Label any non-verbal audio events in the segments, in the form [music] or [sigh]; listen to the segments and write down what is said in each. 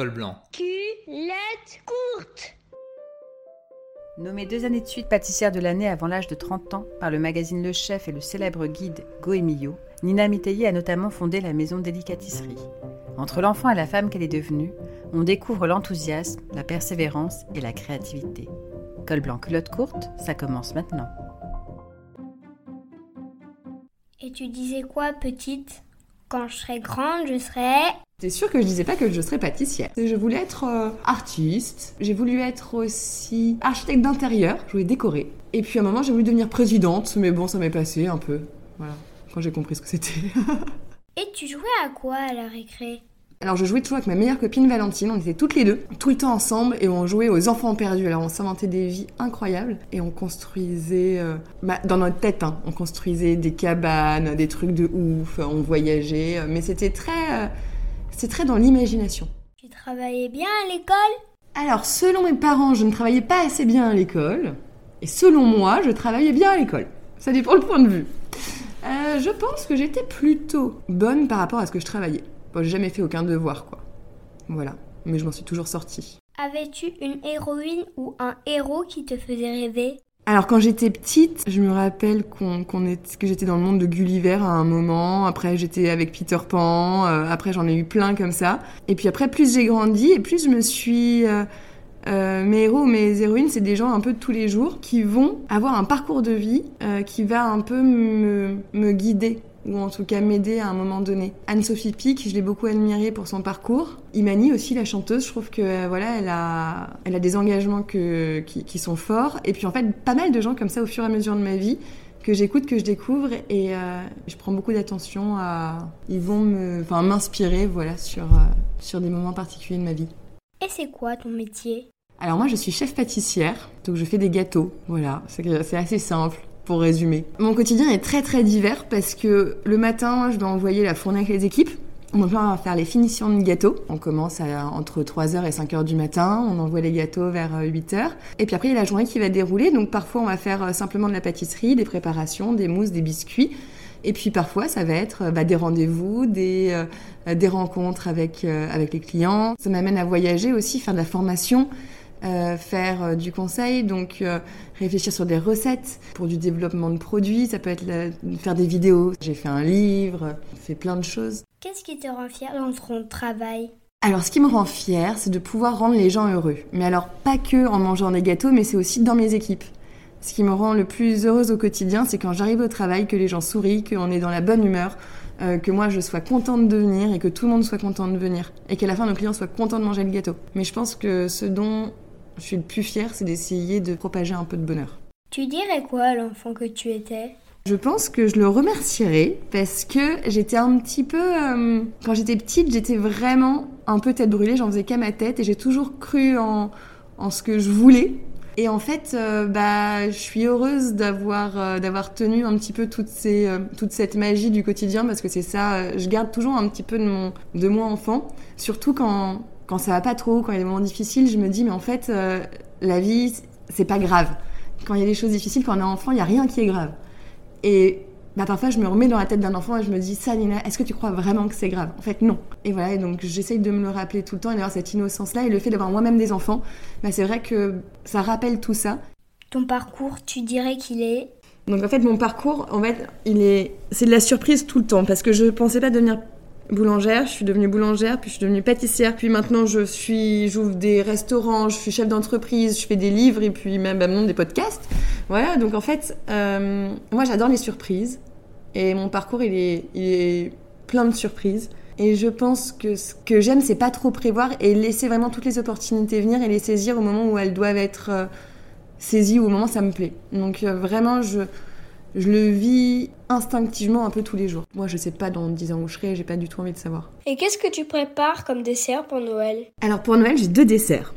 col blanc. Culotte courte. Nommée deux années de suite pâtissière de l'année avant l'âge de 30 ans par le magazine Le Chef et le célèbre guide Goemio, Nina Métayer a notamment fondé la maison délicatisserie. Entre l'enfant et la femme qu'elle est devenue, on découvre l'enthousiasme, la persévérance et la créativité. Col blanc culotte courte, ça commence maintenant. Et tu disais quoi, petite? Quand je serai grande, je serai... C'est sûr que je disais pas que je serais pâtissière? Je voulais être euh, artiste, j'ai voulu être aussi architecte d'intérieur, je voulais décorer. Et puis à un moment, j'ai voulu devenir présidente, mais bon, ça m'est passé un peu. Voilà, quand j'ai compris ce que c'était. [laughs] Et tu jouais à quoi à la récré? Alors je jouais toujours avec ma meilleure copine Valentine, on était toutes les deux, tout le temps ensemble, et on jouait aux enfants perdus. Alors on s'inventait des vies incroyables, et on construisait, euh, bah, dans notre tête, hein, on construisait des cabanes, des trucs de ouf, on voyageait, mais c'était très, euh, c'était très dans l'imagination. Tu travaillais bien à l'école? Alors selon mes parents, je ne travaillais pas assez bien à l'école, et selon moi, je travaillais bien à l'école. Ça dépend le point de vue. Euh, je pense que j'étais plutôt bonne par rapport à ce que je travaillais. Bon, j'ai jamais fait aucun devoir, quoi. Voilà. Mais je m'en suis toujours sortie. Avais-tu une héroïne ou un héros qui te faisait rêver? Alors quand j'étais petite, je me rappelle qu'on, est- que j'étais dans le monde de Gulliver à un moment. Après j'étais avec Peter Pan. euh, après j'en ai eu plein comme ça. Et puis après plus j'ai grandi et plus je me suis euh, euh, mes héros ou mes héroïnes, c'est des gens un peu de tous les jours qui vont avoir un parcours de vie euh, qui va un peu me, guider ou en tout cas m'aider à un moment donné. Anne-Sophie Pic, je l'ai beaucoup admirée pour son parcours. Imani aussi, la chanteuse, je trouve que euh, voilà, elle a, elle a des engagements qui, sont forts. Et puis en fait, pas mal de gens comme ça au fur et à mesure de ma vie que j'écoute, que je découvre et je prends beaucoup d'attention à... Ils vont m'inspirer voilà, sur, sur des moments particuliers de ma vie. Et c'est quoi ton métier? Alors moi je suis chef pâtissière, donc je fais des gâteaux, voilà, c'est assez simple pour résumer. Mon quotidien est très très divers parce que le matin je dois envoyer la fournée avec les équipes. On va faire les finitions de gâteaux. On commence à, entre 3h et 5h du matin, on envoie les gâteaux vers 8h. Et puis après il y a la journée qui va dérouler, donc parfois on va faire euh, simplement de la pâtisserie, des préparations, des mousses, des biscuits. Et puis parfois, ça va être euh, bah, des rendez-vous, des, euh, des rencontres avec, euh, avec les clients. Ça m'amène à voyager aussi, faire de la formation, euh, faire euh, du conseil, donc euh, réfléchir sur des recettes pour du développement de produits. Ça peut être la- faire des vidéos. J'ai fait un livre, fait plein de choses. Qu'est-ce qui te rend fière dans ton travail? Alors, ce qui me rend fière, c'est de pouvoir rendre les gens heureux. Mais alors, pas que en mangeant des gâteaux, mais c'est aussi dans mes équipes. Ce qui me rend le plus heureuse au quotidien, c'est quand j'arrive au travail, que les gens sourient, qu'on est dans la bonne humeur, euh, que moi je sois contente de venir et que tout le monde soit content de venir. Et qu'à la fin, nos clients soient contents de manger le gâteau. Mais je pense que ce dont je suis le plus fière, c'est d'essayer de propager un peu de bonheur. Tu dirais quoi à l'enfant que tu étais? Je pense que je le remercierai parce que j'étais un petit peu. euh, quand j'étais petite, j'étais vraiment un peu tête brûlée, j'en faisais qu'à ma tête et j'ai toujours cru en, en ce que je voulais. Et en fait, euh, bah, je suis heureuse d'avoir euh, d'avoir tenu un petit peu ces, euh, toute cette magie du quotidien parce que c'est ça, je garde toujours un petit peu de, mon, de moi enfant, surtout quand, quand ça va pas trop, quand il y a des moments difficiles, je me dis, mais en fait, euh, la vie, c'est pas grave. Quand il y a des choses difficiles, quand on est enfant, il y a rien qui est grave. Et bah, parfois, je me remets dans la tête d'un enfant et je me dis, ça, Nina, est-ce que tu crois vraiment que c'est grave? En fait, non. Et voilà, et donc j'essaye de me le rappeler tout le temps et d'avoir cette innocence-là. Et le fait d'avoir moi-même des enfants, bah, c'est vrai que ça rappelle tout ça. Ton parcours, tu dirais qu'il est? Donc en fait, mon parcours, en fait, il est, c'est de la surprise tout le temps parce que je pensais pas devenir boulangère. Je suis devenue boulangère, puis je suis devenue pâtissière, puis maintenant je suis, j'ouvre des restaurants, je suis chef d'entreprise, je fais des livres et puis même, des podcasts. Voilà. Donc en fait, euh, moi j'adore les surprises et mon parcours il est, plein de surprises. Et je pense que ce que j'aime, c'est pas trop prévoir et laisser vraiment toutes les opportunités venir et les saisir au moment où elles doivent être euh, saisies ou au moment où ça me plaît. Donc euh, vraiment, je le vis instinctivement un peu tous les jours. Moi, je sais pas dans 10 ans où je serai, j'ai pas du tout envie de savoir. Et qu'est-ce que tu prépares comme dessert pour Noël? Alors pour Noël, j'ai deux desserts.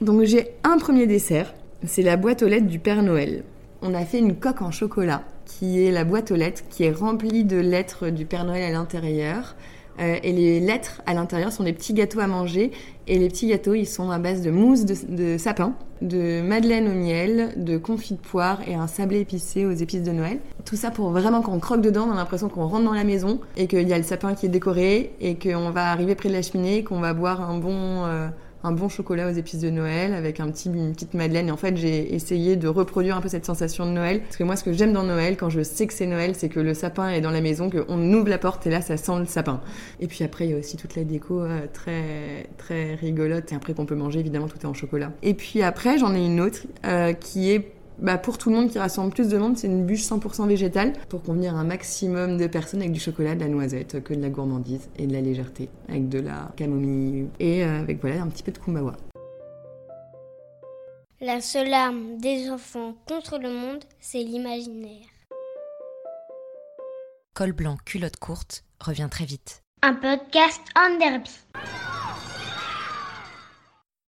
Donc j'ai un premier dessert, c'est la boîte aux lettres du Père Noël. On a fait une coque en chocolat, qui est la boîte aux lettres, qui est remplie de lettres du Père Noël à l'intérieur. Euh, et les lettres à l'intérieur sont des petits gâteaux à manger. Et les petits gâteaux, ils sont à base de mousse de, sapin, de madeleine au miel, de confit de poire et un sablé épicé aux épices de Noël. Tout ça pour vraiment qu'on croque dedans, on a l'impression qu'on rentre dans la maison et qu'il y a le sapin qui est décoré et qu'on va arriver près de la cheminée, qu'on va boire un bon... Euh, un bon chocolat aux épices de Noël avec un une petite madeleine. Et en fait, j'ai essayé de reproduire un peu cette sensation de Noël. Parce que moi, ce que j'aime dans Noël, quand je sais que c'est Noël, c'est que le sapin est dans la maison, qu'on ouvre la porte et là, ça sent le sapin. Et puis après, il y a aussi toute la déco euh, très, très rigolote. Et après qu'on peut manger, évidemment, tout est en chocolat. Et puis après, j'en ai une autre euh, qui est bah, pour tout le monde qui rassemble plus de monde, c'est une bûche 100% végétale pour convenir un maximum de personnes avec du chocolat, de la noisette, que de la gourmandise et de la légèreté, avec de la camomille et euh, avec voilà un petit peu de kumbawa. La seule arme des enfants contre le monde, c'est l'imaginaire. Col blanc, culotte courte revient très vite. Un podcast en derby.